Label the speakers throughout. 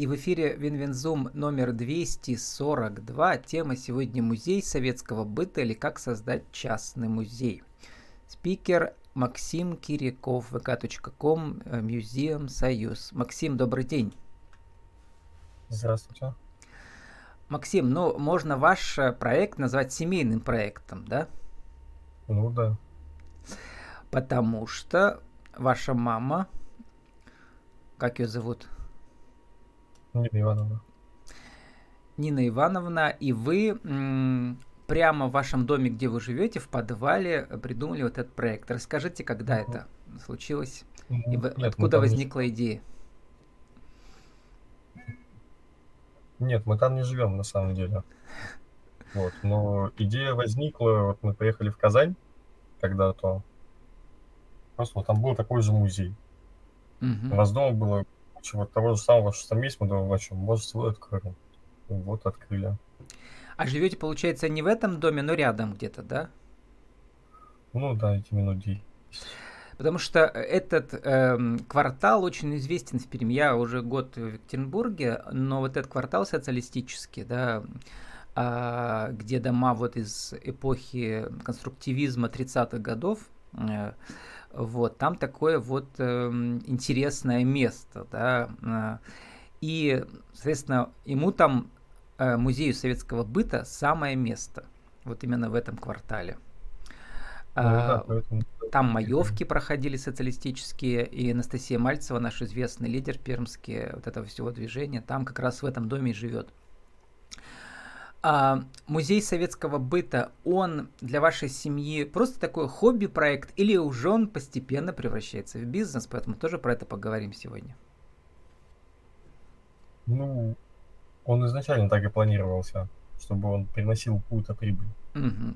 Speaker 1: И в эфире WinWinZoom номер 242. Тема сегодня «Музей советского быта» или «Как создать частный музей». Спикер Максим Киряков, vk.com, Museum Союз. Максим, добрый день.
Speaker 2: Здравствуйте.
Speaker 1: Максим, ну, можно ваш э, проект назвать семейным проектом, да?
Speaker 2: Ну да.
Speaker 1: Потому что ваша мама, как ее зовут?
Speaker 2: Нина Ивановна.
Speaker 1: Нина Ивановна, и вы прямо в вашем доме, где вы живете, в подвале придумали вот этот проект. Расскажите, когда угу. это случилось и Нет, откуда возникла не... идея?
Speaker 2: Нет, мы там не живем на самом деле. Вот, но идея возникла, вот мы приехали в Казань когда-то. Просто вот там был такой же музей. Угу. У нас дома было чего того же самого, что там есть, мы думаем, а что, может, свой откроем. Вот открыли.
Speaker 1: А живете, получается, не в этом доме, но рядом где-то, да?
Speaker 2: Ну да, эти минут
Speaker 1: Потому что этот э, квартал очень известен в Перми. Я уже год в Екатеринбурге, но вот этот квартал социалистический, да, э, где дома вот из эпохи конструктивизма 30-х годов, э, вот, там такое вот э, интересное место, да, э, и, соответственно, ему там, э, музею советского быта, самое место, вот именно в этом квартале. Ну, да, а, там маевки проходили социалистические, и Анастасия Мальцева, наш известный лидер пермский вот этого всего движения, там как раз в этом доме и живет. А музей советского быта, он для вашей семьи просто такой хобби-проект или уже он постепенно превращается в бизнес, поэтому тоже про это поговорим сегодня.
Speaker 2: Ну, он изначально так и планировался, чтобы он приносил какую-то прибыль.
Speaker 1: Угу.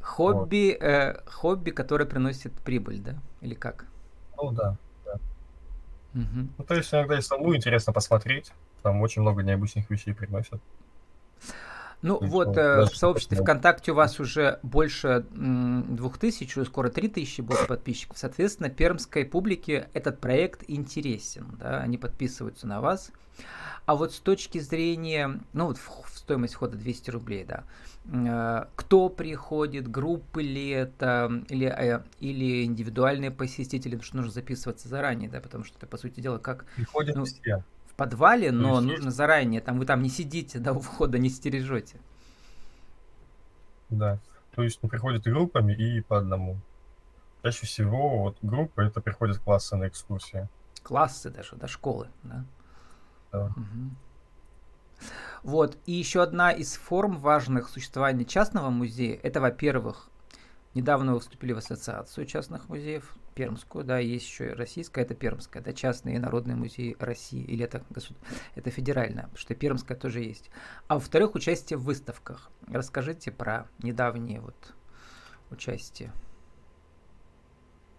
Speaker 1: Хобби, вот. э, хобби, которое приносит прибыль, да? Или как?
Speaker 2: Ну да, да. Угу. Ну, то есть иногда и самому интересно посмотреть. Там очень много необычных вещей приносят.
Speaker 1: Ну и вот э, в сообществе ВКонтакте у вас уже больше двух тысяч, скоро три тысячи будет подписчиков. Соответственно, пермской публике этот проект интересен, да, они подписываются на вас. А вот с точки зрения, ну вот в стоимость входа 200 рублей, да, э, кто приходит, группы ли это, или, э, или индивидуальные посетители, потому что нужно записываться заранее, да, потому что это, по сути дела, как...
Speaker 2: Приходят ну, все
Speaker 1: подвале, но есть нужно заранее, там вы там не сидите, да, у входа не стережете.
Speaker 2: Да, то есть ну, приходят группами, и по одному. Чаще всего вот группы это приходят классы на экскурсии.
Speaker 1: Классы даже, да, школы,
Speaker 2: да? Да.
Speaker 1: Угу. Вот, и еще одна из форм важных существования частного музея, это, во-первых, недавно вы вступили в ассоциацию частных музеев, Пермскую, да, есть еще и российская, это Пермская, да, частные народные музеи России, или это, государ... это федеральная, потому что Пермская тоже есть. А во-вторых, участие в выставках. Расскажите про недавнее вот участие.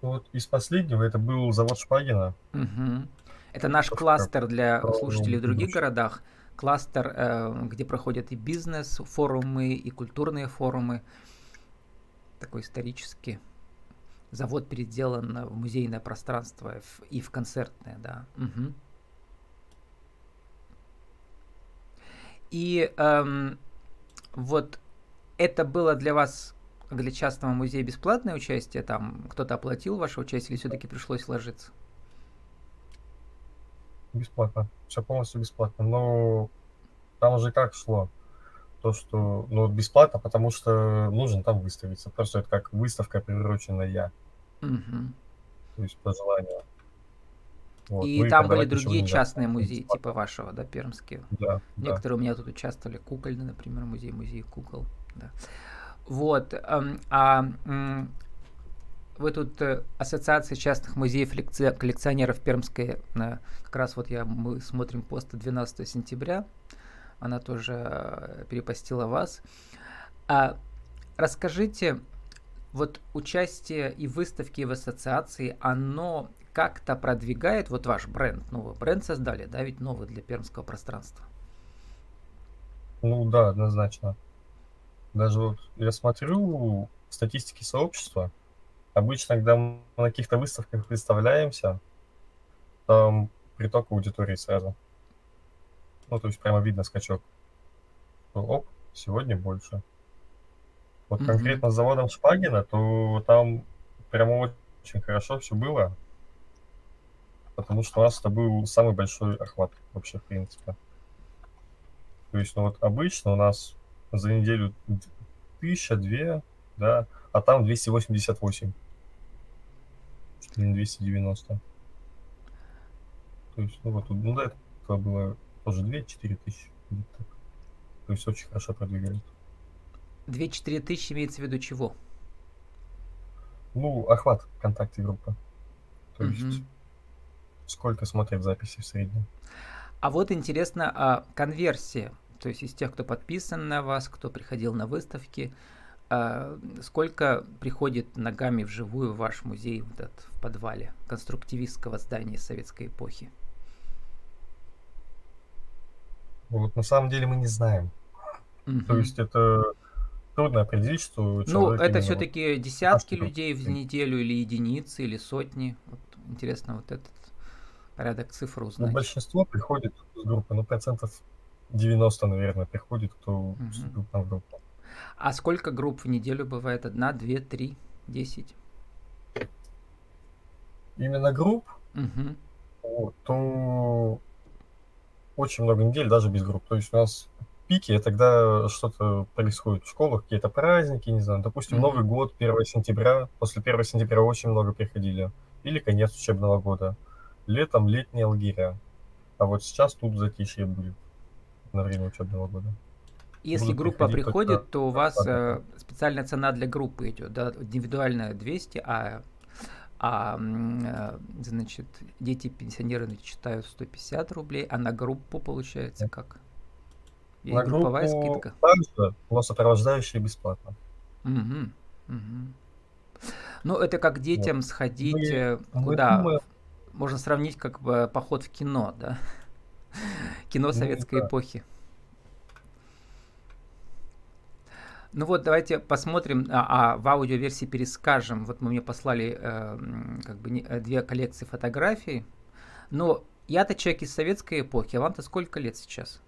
Speaker 2: Вот из последнего это был завод Шпагина.
Speaker 1: Угу. Это наш кластер для слушателей в других городах. Кластер, э, где проходят и бизнес, форумы, и культурные форумы. Такой исторический завод переделан в музейное пространство и в концертное, да. Угу. И эм, вот это было для вас, для частного музея, бесплатное участие? Там кто-то оплатил ваше участие или все-таки пришлось ложиться?
Speaker 2: Бесплатно. Все полностью бесплатно. Но там уже как шло? То, что ну, бесплатно, потому что нужно там выставиться. Просто это как выставка, приуроченная.
Speaker 1: Угу.
Speaker 2: То есть по желанию.
Speaker 1: Вот. И Вы там были другие частные музеи, типа вашего, да, пермские.
Speaker 2: Да.
Speaker 1: Некоторые
Speaker 2: да.
Speaker 1: у меня тут участвовали, кукольный, например, музей, музей кукол. Да. Вот. Эм, а вы тут э, Ассоциация частных музеев коллекционеров Пермской, как раз вот я, мы смотрим пост 12 сентября, она тоже э, перепостила вас. А расскажите, вот участие и выставки, в ассоциации, оно как-то продвигает вот ваш бренд, новый бренд создали, да, ведь новый для пермского пространства?
Speaker 2: Ну да, однозначно. Даже вот я смотрю статистики сообщества, обычно, когда мы на каких-то выставках представляемся, там приток аудитории сразу. Ну, то есть прямо видно скачок. Оп, сегодня больше. Вот
Speaker 1: Мгм.
Speaker 2: конкретно с заводом Шпагина, то там прямо очень хорошо все было, потому что у нас это был самый большой охват вообще, в принципе. То есть, ну вот обычно у нас за неделю тысяча, две, да, а там 288, чуть ли не 290. То есть, ну вот, ну до этого было тоже 2-4 тысячи. То есть очень хорошо продвигались.
Speaker 1: 2-4 тысячи имеется в виду чего?
Speaker 2: Ну, охват ВКонтакте группы. То есть
Speaker 1: Мгм.
Speaker 2: сколько смотрят записи в среднем.
Speaker 1: А вот интересно, а конверсия, то есть из тех, кто подписан на вас, кто приходил на выставки, а, сколько приходит ногами вживую в ваш музей вот этот, в подвале конструктивистского здания советской эпохи?
Speaker 2: Вот на самом деле мы не знаем. То
Speaker 1: Мгм.
Speaker 2: есть это трудно определить, что
Speaker 1: Ну, это
Speaker 2: именно вот
Speaker 1: все-таки десятки
Speaker 2: Ашкину.
Speaker 1: людей в неделю или единицы, или сотни. Вот интересно вот этот порядок цифр
Speaker 2: Ну,
Speaker 1: узнать.
Speaker 2: большинство приходит с группы, ну, процентов 90, наверное, приходит, кто вступил к нам в группу.
Speaker 1: А сколько групп в неделю бывает? Одна, две, три, десять?
Speaker 2: Именно групп,
Speaker 1: Мгм.
Speaker 2: вот, то очень много недель даже без групп. То есть у нас пики, это когда что-то происходит в школах, какие-то праздники, не знаю, допустим,
Speaker 1: Мгм.
Speaker 2: Новый год, 1 сентября, после 1 сентября очень много приходили, или конец учебного года, летом летние лагеря, а вот сейчас тут затишье будет на время учебного года.
Speaker 1: Если
Speaker 2: Будут
Speaker 1: группа
Speaker 2: только
Speaker 1: приходит, то у вас э, специальная цена для группы идет, да, индивидуальная 200, а, а э, значит, дети пенсионеры читают 150 рублей, а на группу получается как? Есть
Speaker 2: На
Speaker 1: групповая
Speaker 2: группу
Speaker 1: скидка?
Speaker 2: также, но сопровождающие бесплатно.
Speaker 1: Мгм, мгм. Ну, это как детям сходить
Speaker 2: Мы-
Speaker 1: э,
Speaker 2: мы
Speaker 1: куда?
Speaker 2: думаем-
Speaker 1: Можно сравнить как бы поход в кино, да? Кино
Speaker 2: Ну,
Speaker 1: советской
Speaker 2: да.
Speaker 1: эпохи. Ну вот, давайте посмотрим, а, а в аудиоверсии перескажем. Вот мы мне послали э, как бы не- э, две коллекции фотографий. Но я-то человек из советской эпохи, а вам-то сколько лет сейчас?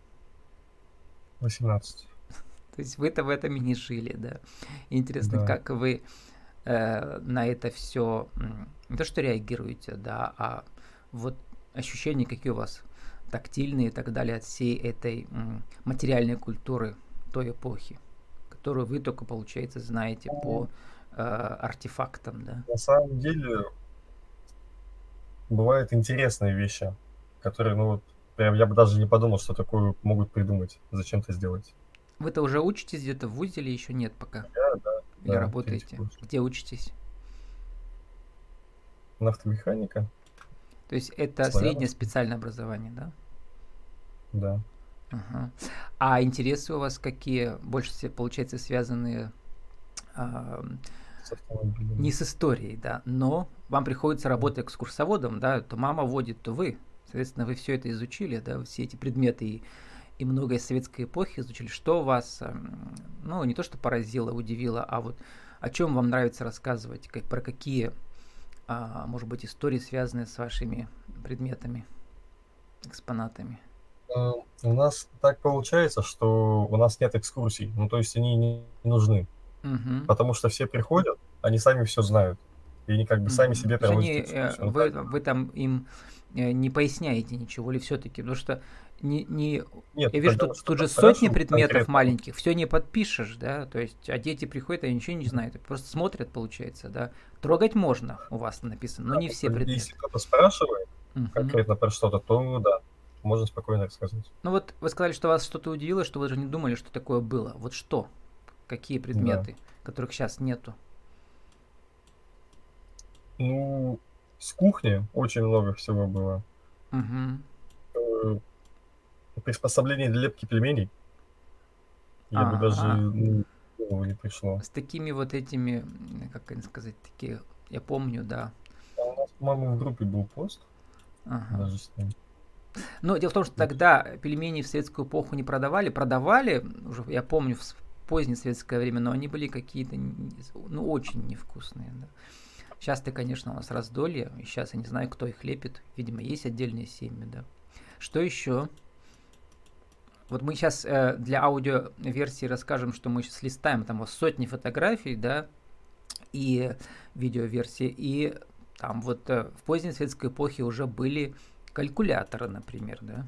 Speaker 2: 18.
Speaker 1: То есть вы-то в этом и не жили, да. Интересно,
Speaker 2: Да.
Speaker 1: как вы э, на это все не то что реагируете, да, а вот ощущения какие у вас тактильные и так далее от всей этой материальной культуры той эпохи, которую вы только, получается, знаете по э, артефактам, да.
Speaker 2: На самом деле бывают интересные вещи, которые, ну вот, прям я бы даже не подумал, что такое могут придумать, зачем-то сделать.
Speaker 1: Вы-то уже учитесь где-то в ВУЗе или еще нет пока?
Speaker 2: Я, да,
Speaker 1: Или
Speaker 2: да,
Speaker 1: работаете? Где учитесь?
Speaker 2: Нафтомеханика,
Speaker 1: То есть это
Speaker 2: Славянск.
Speaker 1: среднее специальное образование, да?
Speaker 2: да.
Speaker 1: Ага. А интересы у вас какие? Больше всего, получается, связанные а,
Speaker 2: с автомобилем.
Speaker 1: не с историей, да, но вам приходится работать экскурсоводом, да, то мама водит, то вы. Соответственно, вы все это изучили, да, все эти предметы и, и многое советской эпохи изучили. Что вас, ну, не то что поразило, удивило, а вот о чем вам нравится рассказывать, как, про какие, а, может быть, истории, связанные с вашими предметами, экспонатами?
Speaker 2: Э, У нас так получается, что у нас нет экскурсий, ну то есть они не нужны,
Speaker 1: Мгм.
Speaker 2: потому что все приходят, они сами все знают, и они как бы сами
Speaker 1: Мгм.
Speaker 2: себе проводят
Speaker 1: они, э,
Speaker 2: экскурсию.
Speaker 1: Вы,
Speaker 2: так.
Speaker 1: вы там им э, не поясняете ничего, или все-таки, потому что не, не,
Speaker 2: Нет,
Speaker 1: я вижу, тут, тут же сотни предметов
Speaker 2: конкретно,
Speaker 1: маленьких, все не подпишешь, да, то есть, а дети приходят, они ничего не знают, просто смотрят, получается, да. Трогать можно, у вас написано, но не все
Speaker 2: Если
Speaker 1: предметы.
Speaker 2: кто-то спрашивает
Speaker 1: Мгм.
Speaker 2: конкретно про что-то, то да, можно спокойно рассказать.
Speaker 1: Ну вот вы сказали, что вас что-то удивило, что вы даже не думали, что такое было. Вот что? Какие предметы, которых сейчас нету?
Speaker 2: Ну, с кухни очень много всего было. Э, Приспособление для лепки пельменей. Я бы
Speaker 1: Ага.
Speaker 2: даже ну, не пришло.
Speaker 1: С такими вот этими, как это сказать, такие, я помню, да.
Speaker 2: А у нас, по-моему, в группе был пост
Speaker 1: Ага.
Speaker 2: даже с ним.
Speaker 1: Но дело в том, что тогда пельмени в советскую эпоху не продавали. Продавали, уже я помню, в позднее советское время, но они были какие-то, ну, очень невкусные. Да. Сейчас-то, конечно, у нас раздолье, и сейчас я не знаю, кто их лепит. Видимо, есть отдельные семьи, да. Что еще? вот мы сейчас э, для аудиоверсии расскажем, что мы сейчас листаем там вот сотни фотографий, да, и видеоверсии, и там вот э, в поздней советской эпохе уже были калькуляторы, например, да,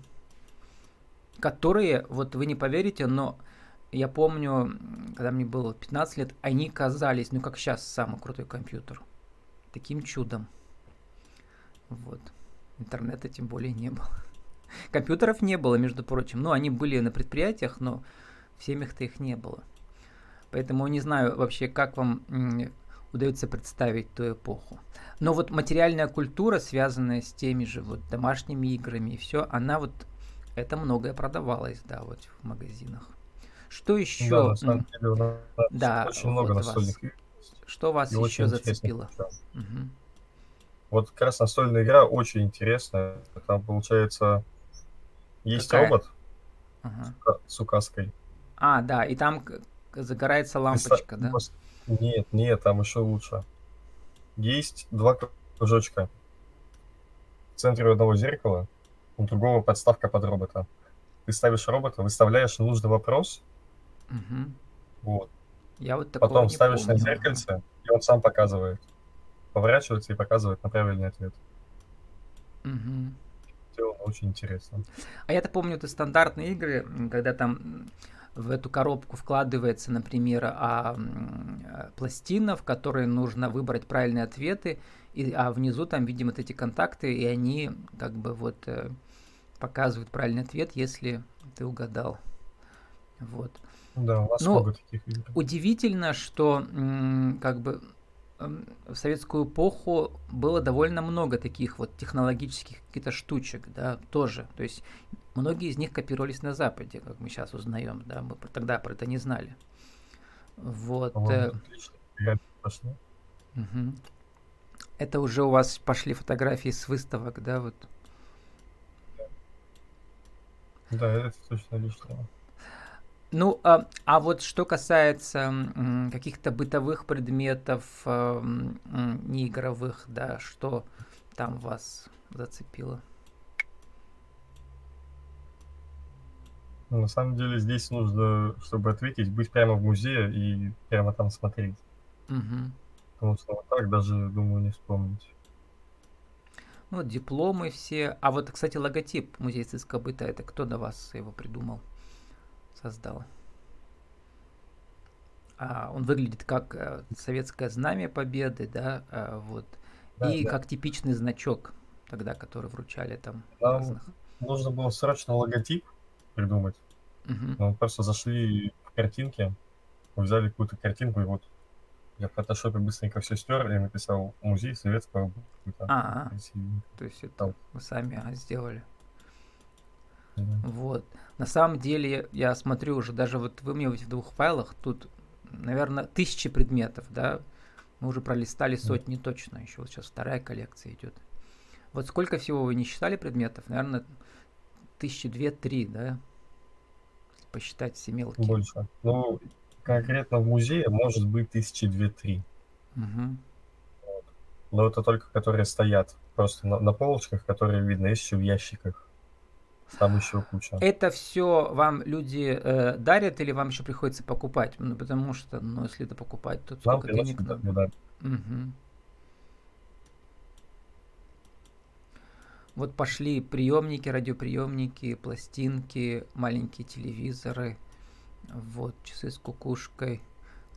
Speaker 1: которые, вот вы не поверите, но я помню, когда мне было 15 лет, они казались, ну как сейчас, самый крутой компьютер. Таким чудом. Вот. Интернета тем более не было. Компьютеров не было, между прочим. Ну, они были на предприятиях, но в семьях-то их не было. Поэтому не знаю вообще, как вам удается представить ту эпоху. Но вот материальная культура, связанная с теми же вот домашними играми и все, она вот это многое продавалось, да, вот в магазинах. Что еще?
Speaker 2: Да, на самом деле у нас
Speaker 1: да,
Speaker 2: очень много
Speaker 1: вот
Speaker 2: настольных игр.
Speaker 1: Что вас
Speaker 2: и
Speaker 1: еще зацепило? Мгм.
Speaker 2: Вот как раз настольная игра очень интересная. Там, получается, есть
Speaker 1: Какая?
Speaker 2: робот
Speaker 1: Ага.
Speaker 2: с указкой.
Speaker 1: А, да, и там загорается лампочка, да?
Speaker 2: пос- Нет, нет, там еще лучше. Есть два кружочка. В центре у одного зеркала, у другого подставка под робота. Ты ставишь робота, выставляешь нужный вопрос,
Speaker 1: Мгм.
Speaker 2: вот.
Speaker 1: Я вот
Speaker 2: Потом ставишь на
Speaker 1: помню.
Speaker 2: зеркальце, и он сам показывает. Поворачивается и показывает на правильный ответ.
Speaker 1: Мгм.
Speaker 2: Сделано очень интересно.
Speaker 1: А я-то помню, это стандартные игры, когда там в эту коробку вкладывается, например, а, э, пластина, в которой нужно выбрать правильные ответы, и, а внизу там, видимо, вот эти контакты, и они как бы вот э, показывают правильный ответ, если ты угадал. Вот.
Speaker 2: Да, у нас
Speaker 1: Ну,
Speaker 2: много таких игр.
Speaker 1: Удивительно, что как бы в советскую эпоху было довольно много таких вот технологических каких-то штучек, да, тоже. То есть многие из них копировались на Западе, как мы сейчас узнаем, да, мы тогда про это не знали. Вот. Э, мгм. Это уже у вас пошли фотографии с выставок, да, вот.
Speaker 2: Да, это точно лишнее.
Speaker 1: Ну, а, а вот что касается каких-то бытовых предметов, а, м, м, неигровых, да, что там вас зацепило?
Speaker 2: На самом деле здесь нужно, чтобы ответить, быть прямо в музее и прямо там смотреть.
Speaker 1: Мгм.
Speaker 2: Потому что вот так даже, думаю, не вспомнить.
Speaker 1: Ну, дипломы все. А вот, кстати, логотип музея естетского быта, это кто до вас его придумал, создал? А, он выглядит как э, советское знамя победы, да, а, вот.
Speaker 2: Да,
Speaker 1: И
Speaker 2: да.
Speaker 1: как типичный значок тогда, который вручали там
Speaker 2: Нам
Speaker 1: разных.
Speaker 2: нужно было срочно логотип придумать.
Speaker 1: Мгм.
Speaker 2: Мы просто зашли в картинки, взяли какую-то картинку, и вот я в фотошопе быстренько все стер и написал «Музей советского быта».
Speaker 1: А, то есть это
Speaker 2: Там.
Speaker 1: вы сами сделали. Вот. На самом деле, я смотрю уже, даже вот вы мне в этих двух файлах, тут, наверное, тысячи предметов, да? Мы уже пролистали сотни точно, еще вот сейчас вторая коллекция идет. Вот сколько всего вы не считали предметов? Наверное, тысячи две-три, да? Если посчитать все мелкие.
Speaker 2: Больше. Ну, конкретно в музее может быть тысячи две-три.
Speaker 1: Мгм.
Speaker 2: Но это только которые стоят просто на, на полочках, которые видно, есть еще в ящиках. Там еще куча.
Speaker 1: Это все вам люди э, дарят или вам еще приходится покупать? Ну, потому что, ну, если это покупать, то
Speaker 2: Нам
Speaker 1: сколько
Speaker 2: приносят
Speaker 1: денег надо? Мгм. Вот пошли приемники, радиоприемники, пластинки, маленькие телевизоры, вот часы с кукушкой,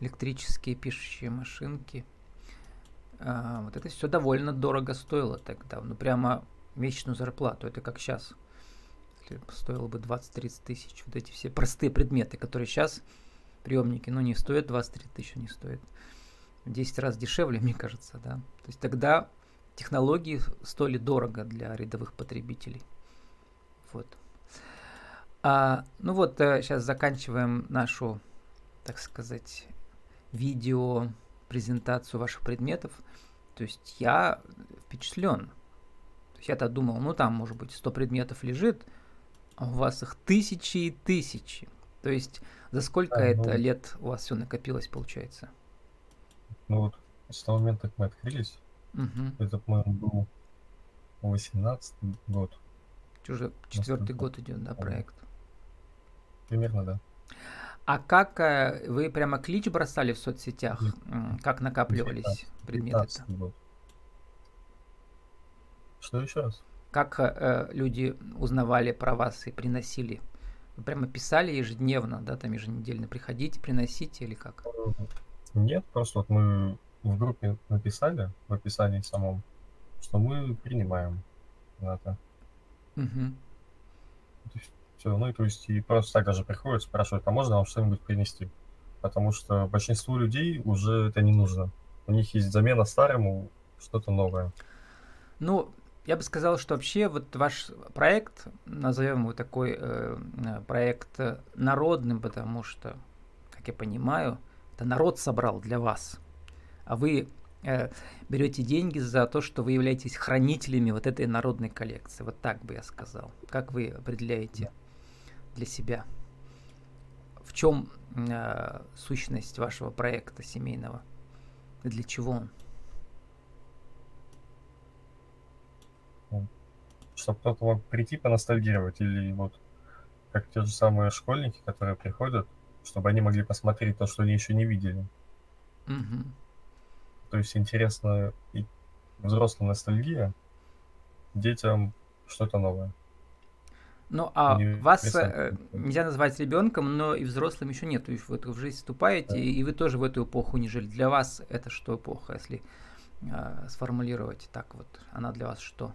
Speaker 1: электрические пишущие машинки. А, вот это все довольно дорого стоило тогда, ну прямо месячную зарплату, это как сейчас. Стоило бы 20-30 тысяч. Вот эти все простые предметы, которые сейчас приемники, ну не стоят 23 тысячи, не стоят в 10 раз дешевле, мне кажется, да. То есть тогда технологии стоили дорого для рядовых потребителей. Вот. А, ну вот, сейчас заканчиваем нашу, так сказать, видео презентацию ваших предметов. То есть я впечатлен. То есть я-то думал, ну там, может быть, 100 предметов лежит, а у вас их тысячи и тысячи. То есть за сколько
Speaker 2: Да,
Speaker 1: это
Speaker 2: ну-
Speaker 1: лет у вас все накопилось, получается?
Speaker 2: Ну вот, с того момента, как мы открылись,
Speaker 1: Угу.
Speaker 2: это, по-моему, был 18 год.
Speaker 1: Уже четвертый год идет, да, проект.
Speaker 2: примерно, да.
Speaker 1: А как э, вы прямо клич бросали в соцсетях? М, Как накапливались предметы?
Speaker 2: 15 год. Что еще раз?
Speaker 1: Как э, люди узнавали про вас и приносили? Вы прямо писали ежедневно, да, там еженедельно приходите, приносите или как?
Speaker 2: Нет, просто вот мы в группе написали, в описании самом, что мы принимаем это.
Speaker 1: Мгм.
Speaker 2: Все, ну и то есть и просто так даже приходят, спрашивают, а можно вам что-нибудь принести? Потому что большинству людей уже это не нужно. У них есть замена старому, что-то новое.
Speaker 1: Ну, я бы сказал, что вообще вот ваш проект, назовем его такой э, э, проект э, народным, потому что, как я понимаю, это народ собрал для вас, а вы э, берете деньги за то, что вы являетесь хранителями вот этой народной коллекции. Вот так бы я сказал. Как вы определяете для себя? В чем э, сущность вашего проекта семейного? И для чего он?
Speaker 2: Чтобы кто-то мог прийти поностальгировать или вот как те же самые школьники, которые приходят, чтобы они могли посмотреть то, что они еще не видели.
Speaker 1: Мгм.
Speaker 2: То есть интересно и взрослым ностальгия, детям что-то новое.
Speaker 1: Ну, а
Speaker 2: Не
Speaker 1: вас э, нельзя назвать ребенком, но и взрослым еще нет. Вы в жизнь вступаете,
Speaker 2: Да.
Speaker 1: и вы тоже в эту эпоху не жили. Для вас это что эпоха, если а, сформулировать так вот? Она для вас что?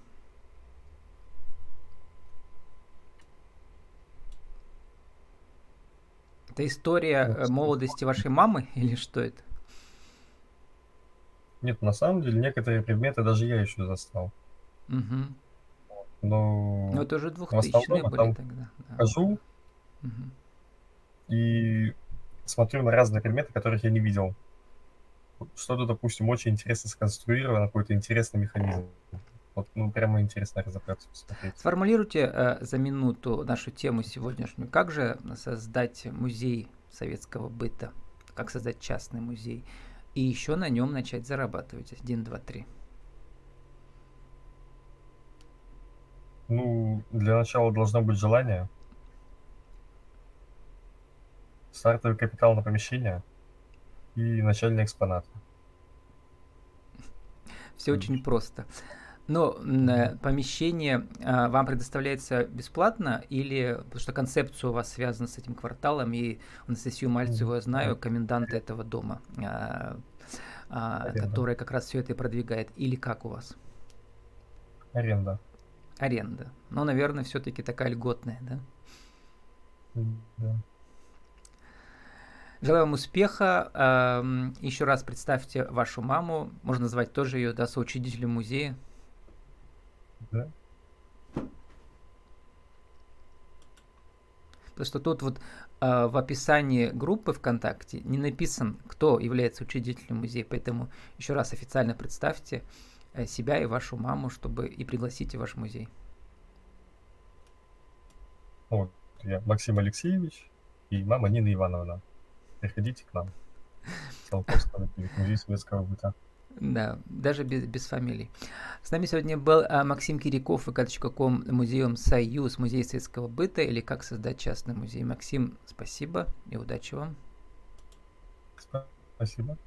Speaker 1: Это история
Speaker 2: Вот.
Speaker 1: э, молодости вашей мамы или что это?
Speaker 2: Нет, на самом деле некоторые предметы даже я еще застал.
Speaker 1: Мгм.
Speaker 2: Но
Speaker 1: Ну, это уже двухтысячные были
Speaker 2: там
Speaker 1: тогда. да.
Speaker 2: хожу
Speaker 1: Мгм.
Speaker 2: и смотрю на разные предметы, которых я не видел. Что-то, допустим, очень интересно сконструировано, какой-то интересный механизм. Вот, ну, прямо интересно разобраться, посмотреть.
Speaker 1: Сформулируйте э, за минуту нашу тему сегодняшнюю. Как же создать музей советского быта? Как создать частный музей? И еще на нем начать зарабатывать. Один, два, три.
Speaker 2: Ну, для начала должно быть желание. Стартовый капитал на помещение и начальные экспонаты.
Speaker 1: Все очень просто. Но э, помещение а, вам предоставляется бесплатно или потому что концепция у вас связана с этим кварталом и Анастасию Мальцеву я знаю, коменданта этого дома, а, а, которая как раз все это и продвигает. Или как у вас?
Speaker 2: Аренда.
Speaker 1: Аренда. Ну, наверное, все-таки такая льготная, да?
Speaker 2: Да.
Speaker 1: Желаю вам успеха. Ам, Еще раз представьте вашу маму. Можно назвать тоже ее, да, соучредителем музея.
Speaker 2: Да.
Speaker 1: Потому что тут вот а, в описании группы ВКонтакте не написан, кто является учредителем музея, поэтому еще раз официально представьте э, себя и вашу маму, чтобы и пригласите в ваш музей.
Speaker 2: Вот, я Максим Алексеевич и мама Нина Ивановна. Приходите к нам. Циолковского, музей советского быта.
Speaker 1: Да, даже без, без фамилий. С нами сегодня был а, Максим Киряков, vk.com, музеем «Союз», музей советского быта или «Как создать частный музей». Максим, спасибо и удачи вам.
Speaker 2: Спасибо.